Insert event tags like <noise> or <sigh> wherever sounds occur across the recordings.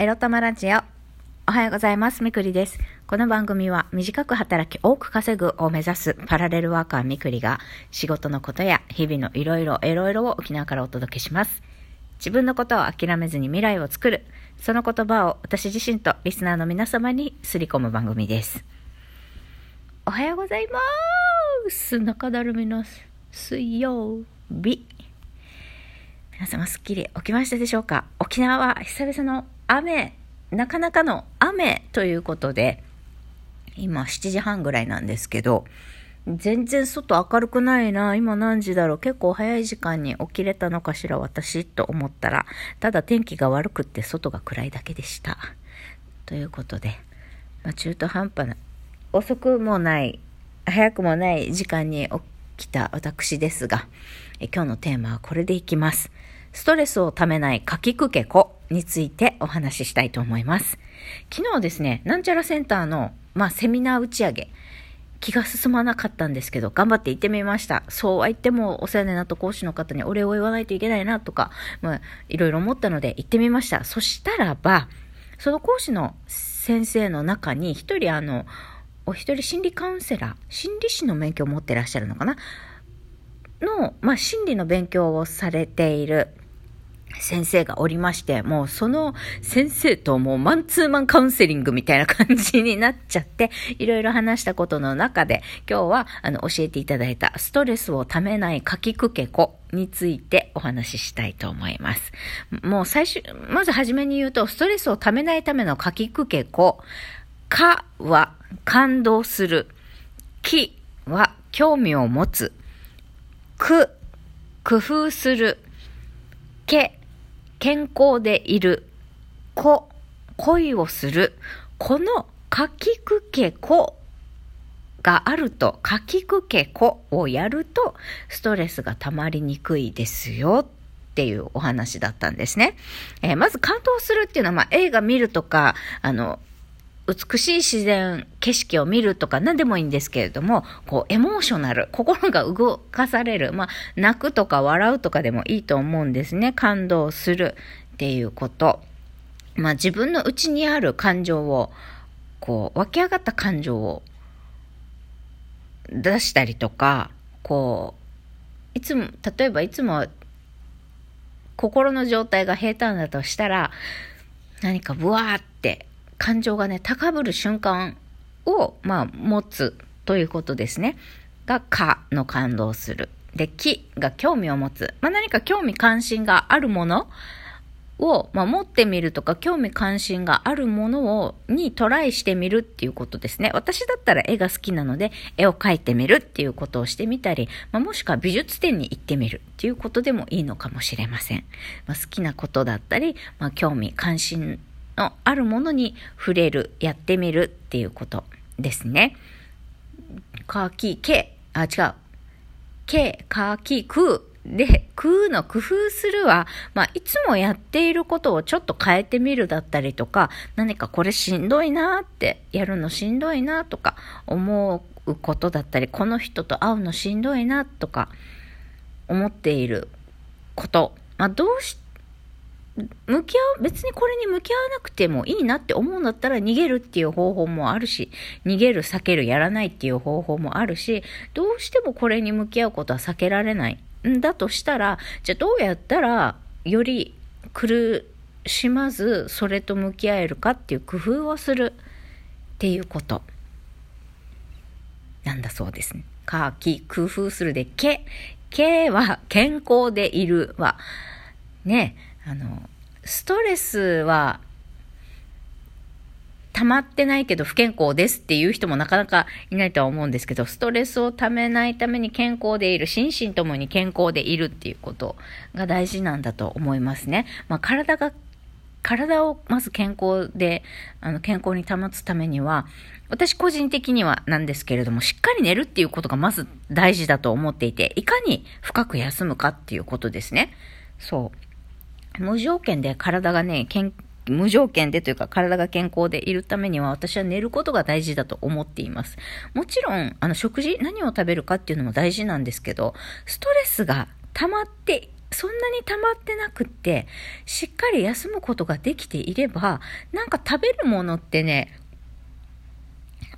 エロ玉ラジオ。おはようございます。みくりです。この番組は短く働き多く稼ぐを目指すパラレルワーカーみくりが仕事のことや日々のいろいろエロいろを沖縄からお届けします。自分のことを諦めずに未来を作る。その言葉を私自身とリスナーの皆様にすり込む番組です。おはようございます。中だるみの水曜日。皆様すっきり起きましたでしょうか？沖縄は久々の雨、なかなかの雨ということで、今7時半ぐらいなんですけど、全然外明るくないな。今何時だろう。結構早い時間に起きれたのかしら、私、と思ったら、ただ天気が悪くって外が暗いだけでした。ということで、まあ、中途半端な、遅くもない、早くもない時間に起きた私ですが、え今日のテーマはこれでいきます。ストレスをためないかきくけこについてお話ししたいと思います。昨日ですね、なんちゃらセンターの、まあ、セミナー打ち上げ、気が進まなかったんですけど、頑張って行ってみました。そうは言っても、お世話になった講師の方にお礼を言わないといけないなとか、まあ、いろいろ思ったので行ってみました。そしたらば、その講師の先生の中に、一人あの、お一人心理カウンセラー、心理師の免許を持ってらっしゃるのかな？の、まあ、心理の勉強をされている先生がおりまして、もうその先生ともうマンツーマンカウンセリングみたいな感じになっちゃって、いろいろ話したことの中で、今日はあの教えていただいたストレスをためないかきくけこについてお話ししたいと思います。もう最初、まずはじめに言うと、ストレスをためないためのかきくけこ、かは感動する、きは興味を持つ、く、工夫する、け、健康でいる、子、恋をする、このかきくけ子があると、かきくけ子をやると、ストレスが溜まりにくいですよ。っていうお話だったんですね。えーまず感動するっていうのは、まあ、映画見るとか、あの、美しい自然、景色を見るとか何でもいいんですけれども、こう、エモーショナル、心が動かされる、まあ、泣くとか笑うとかでもいいと思うんですね。感動するっていうこと。まあ、自分の内にある感情を、こう、湧き上がった感情を出したりとか、こう、いつも、例えばいつも心の状態が平坦だとしたら、何かブワーって感情がね、高ぶる瞬間を、まあ、持つということですね。が、かの感動する。で、きが興味を持つ。まあ、何か興味関心があるものを、まあ、持ってみるとか、興味関心があるものを、にトライしてみるっていうことですね。私だったら絵が好きなので、絵を描いてみるっていうことをしてみたり、まあ、もしくは美術展に行ってみるっていうことでもいいのかもしれません。まあ、好きなことだったり、まあ、興味関心のあるものに触れる、やってみるっていうことですね。かき、け、あ、違う。け、かき、くで、くの工夫するは、まあ、いつもやっていることをちょっと変えてみるだったりとか、何かこれしんどいなって、やるのしんどいなとか思うことだったり、この人と会うのしんどいなとか思っていること。まあ、どうして、向き合う、別にこれに向き合わなくてもいいなって思うんだったら逃げるっていう方法もあるし、逃げる、避ける、やらないっていう方法もあるし、どうしてもこれに向き合うことは避けられない。んだとしたら、じゃあどうやったらより苦しまずそれと向き合えるかっていう工夫をするっていうこと。なんだそうですね。か、き、工夫するで、け。けは健康でいるは、ね、あの、ストレスは溜まってないけど不健康ですっていう人もなかなかいないとは思うんですけど、ストレスを溜めないために健康でいる、心身ともに健康でいるっていうことが大事なんだと思いますね。まあ、体が、体をまず健康で、あの、健康に保つためには、私個人的にはなんですけれども、しっかり寝るっていうことがまず大事だと思っていて、いかに深く休むかっていうことですね。そう。無条件で体がね、健無条件でというか体が健康でいるためには私は寝ることが大事だと思っています。もちろん、あの食事、何を食べるかっていうのも大事なんですけど、ストレスが溜まってそんなに溜まってなくって、しっかり休むことができていれば、なんか食べるものってね、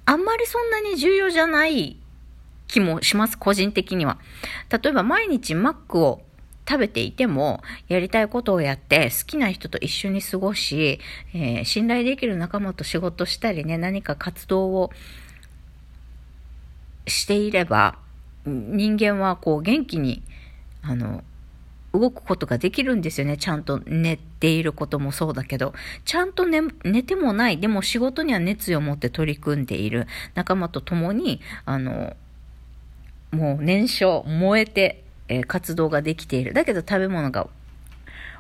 あんまりそんなに重要じゃない気もします、個人的には。例えば毎日マックを食べていても、やりたいことをやって、好きな人と一緒に過ごし、えー、信頼できる仲間と仕事したりね、何か活動をしていれば、人間はこう元気に、あの、動くことができるんですよね。ちゃんと寝ていることもそうだけど、ちゃんと寝寝てもない、でも仕事には熱意を持って取り組んでいる仲間と共に、あの、もう燃焼、燃えて、えー、活動ができている。だけど食べ物が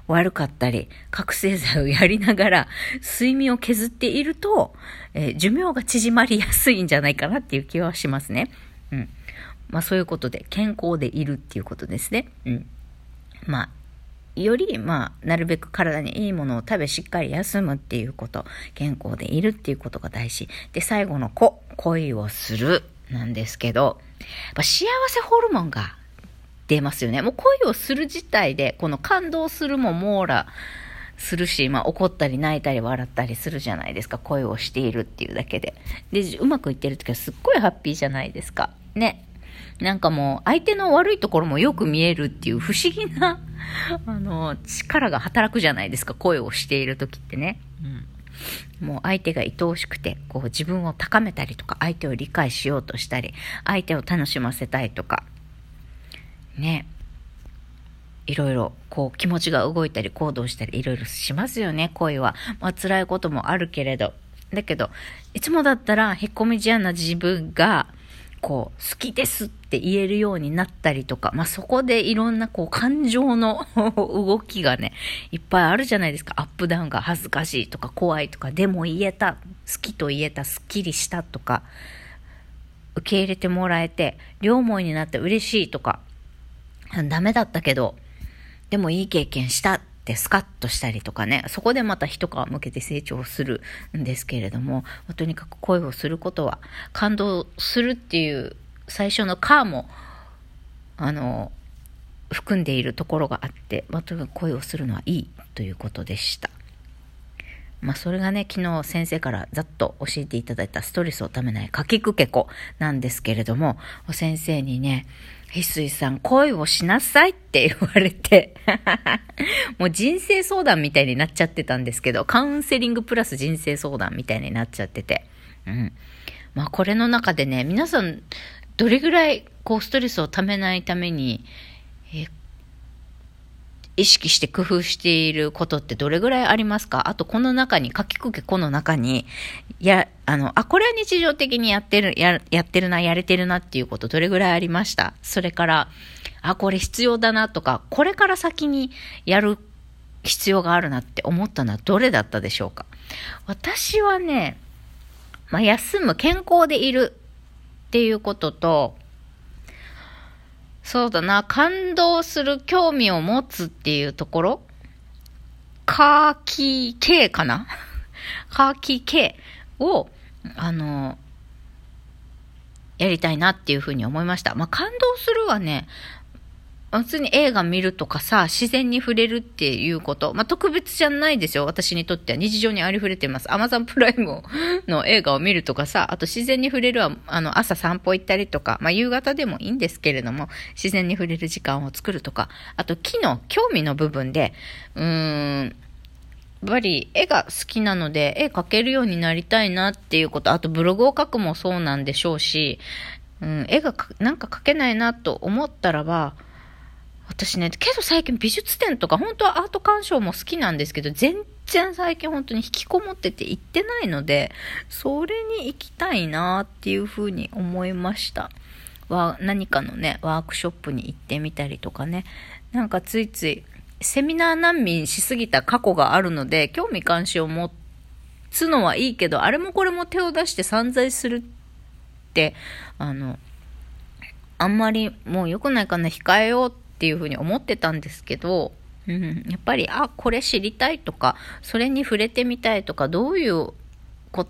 悪かったり、覚醒剤をやりながら睡眠を削っていると、えー、寿命が縮まりやすいんじゃないかなっていう気はしますね。うん。まあそういうことで、健康でいるっていうことですね。うん。まあ、より、まあ、なるべく体にいいものを食べ、しっかり休むっていうこと、健康でいるっていうことが大事。で、最後の子、恋をする、なんですけど、やっぱ幸せホルモンが出ますよね。もう恋をする自体で、この感動するも網羅するし、まあ怒ったり泣いたり笑ったりするじゃないですか。恋をしているっていうだけで。で、うまくいってる時はすっごいハッピーじゃないですか。ね。なんかもう相手の悪いところもよく見えるっていう不思議な、<laughs> あの、力が働くじゃないですか、声をしている時ってね。うん。もう相手が愛おしくて、こう自分を高めたりとか、相手を理解しようとしたり、相手を楽しませたいとか、ね。いろいろ、こう気持ちが動いたり行動したりいろいろしますよね、恋は。まあ辛いこともあるけれど。だけど、いつもだったら、へっこみじゃな自分が、こう、好きですって言えるようになったりとか、まあ、そこでいろんなこう感情の <laughs> 動きがね、いっぱいあるじゃないですか。アップダウンが恥ずかしいとか怖いとか、でも言えた、好きと言えた、すっきりしたとか、受け入れてもらえて、両思いになって嬉しいとか、ダメだったけど、でもいい経験したってスカッとしたりとかね、そこでまた一皮向けて成長するんですけれども、とにかく恋をすることは、感動するっていう最初のカーも、あの、含んでいるところがあって、まあ、とにかく恋をするのはいいということでした。まあ、それがね、昨日先生からざっと教えていただいたストレスをためないかきくけこなんですけれども、先生にね、翡翠さん、恋をしなさいって言われて <laughs> もう人生相談みたいになっちゃってたんですけど、カウンセリングプラス人生相談みたいになっちゃってて。うん。まあこれの中でね、皆さん、どれぐらい、こう、ストレスをためないために、え意識して工夫していることってどれぐらいありますか？あと、この中に、書きくけこの中に、や、あの、あ、これは日常的にやってる、や、やってるな、やれてるなっていうことどれぐらいありました？それから、あ、これ必要だなとか、これから先にやる必要があるなって思ったのはどれだったでしょうか？私はね、まあ、休む、健康でいるっていうことと、そうだな、感動する興味を持つっていうところ？カーキー系かな？<laughs> カーキー系を、あの、やりたいなっていうふうに思いました。まあ、感動するはね、普通に映画見るとかさ、自然に触れるっていうこと。まあ、特別じゃないですよ。私にとっては日常にありふれてます。アマゾンプライムの映画を見るとかさ、あと自然に触れるは、あの、朝散歩行ったりとか、まあ、夕方でもいいんですけれども、自然に触れる時間を作るとか、あと木の興味の部分で、うーん、やっぱり絵が好きなので、絵描けるようになりたいなっていうこと、あとブログを書くもそうなんでしょうし、うん、絵がなんか描けないなと思ったらば、私ね、けど最近美術展とか、本当はアート鑑賞も好きなんですけど、全然最近本当に引きこもってて行ってないので、それに行きたいなっていうふうに思いました。は、何かのね、ワークショップに行ってみたりとかね、なんかついつい、セミナー難民しすぎた過去があるので、興味関心を持つのはいいけど、あれもこれも手を出して散財するって、あの、あんまりもう良くないかな、控えようってっていうふうに思ってたんですけど、うん、やっぱり、あ、これ知りたいとか、それに触れてみたいとか、どういうこ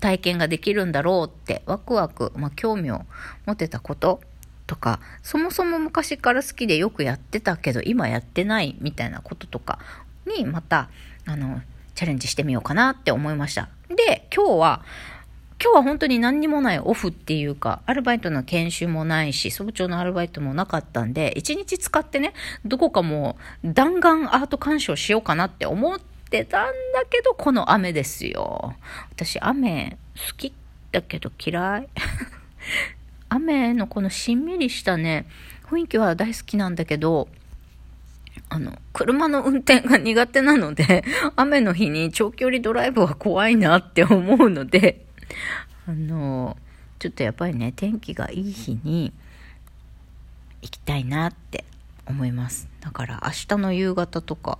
体験ができるんだろうって、ワクワク、まあ、興味を持てたこととか、そもそも昔から好きでよくやってたけど、今やってないみたいなこととかに、また、あの、チャレンジしてみようかなって思いました。で、今日は、今日は本当に何にもないオフっていうか、アルバイトの研修もないし、早朝のアルバイトもなかったんで、一日使ってね、どこかもう弾丸アート鑑賞しようかなって思ってたんだけど、この雨ですよ。私雨好きだけど嫌い。<laughs> 雨のこのしんみりしたね、雰囲気は大好きなんだけど、あの、車の運転が苦手なので、雨の日に長距離ドライブは怖いなって思うので、あの、ちょっとやっぱりね、天気がいい日に行きたいなって思います。だから明日の夕方とか、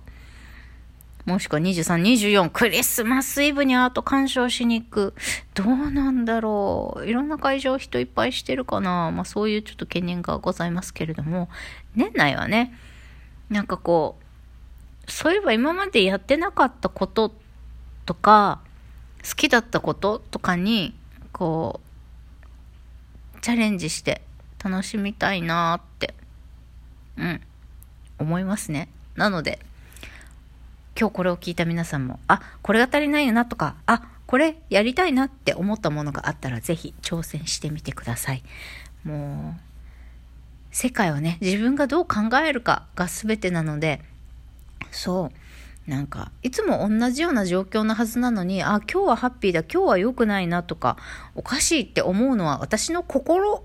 もしくは23、24、クリスマスイブにアート鑑賞しに行く。どうなんだろう。いろんな会場人いっぱいしてるかな。まあそういうちょっと懸念がございますけれども、年内はね、なんかこう、そういえば今までやってなかったこととか、好きだったこととかに、こう、チャレンジして楽しみたいなって、うん、思いますね。なので、今日これを聞いた皆さんも、あ、これが足りないよなとか、あ、これやりたいなって思ったものがあったら、ぜひ挑戦してみてください。もう、世界をね、自分がどう考えるかが全てなので、そう、なんか、いつも同じような状況なはずなのに、あ、今日はハッピーだ、今日は良くないなとか、おかしいって思うのは私の心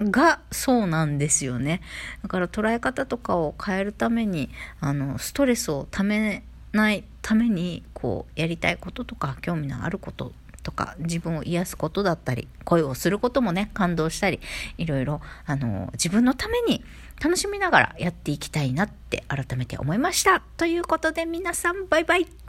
がそうなんですよね。だから捉え方とかを変えるために、あの、ストレスをためないためにこうやりたいこととか興味のあることとか自分を癒すことだったり恋をすることもね感動したりいろいろあの自分のために楽しみながらやっていきたいなって改めて思いました。ということで皆さんバイバイ。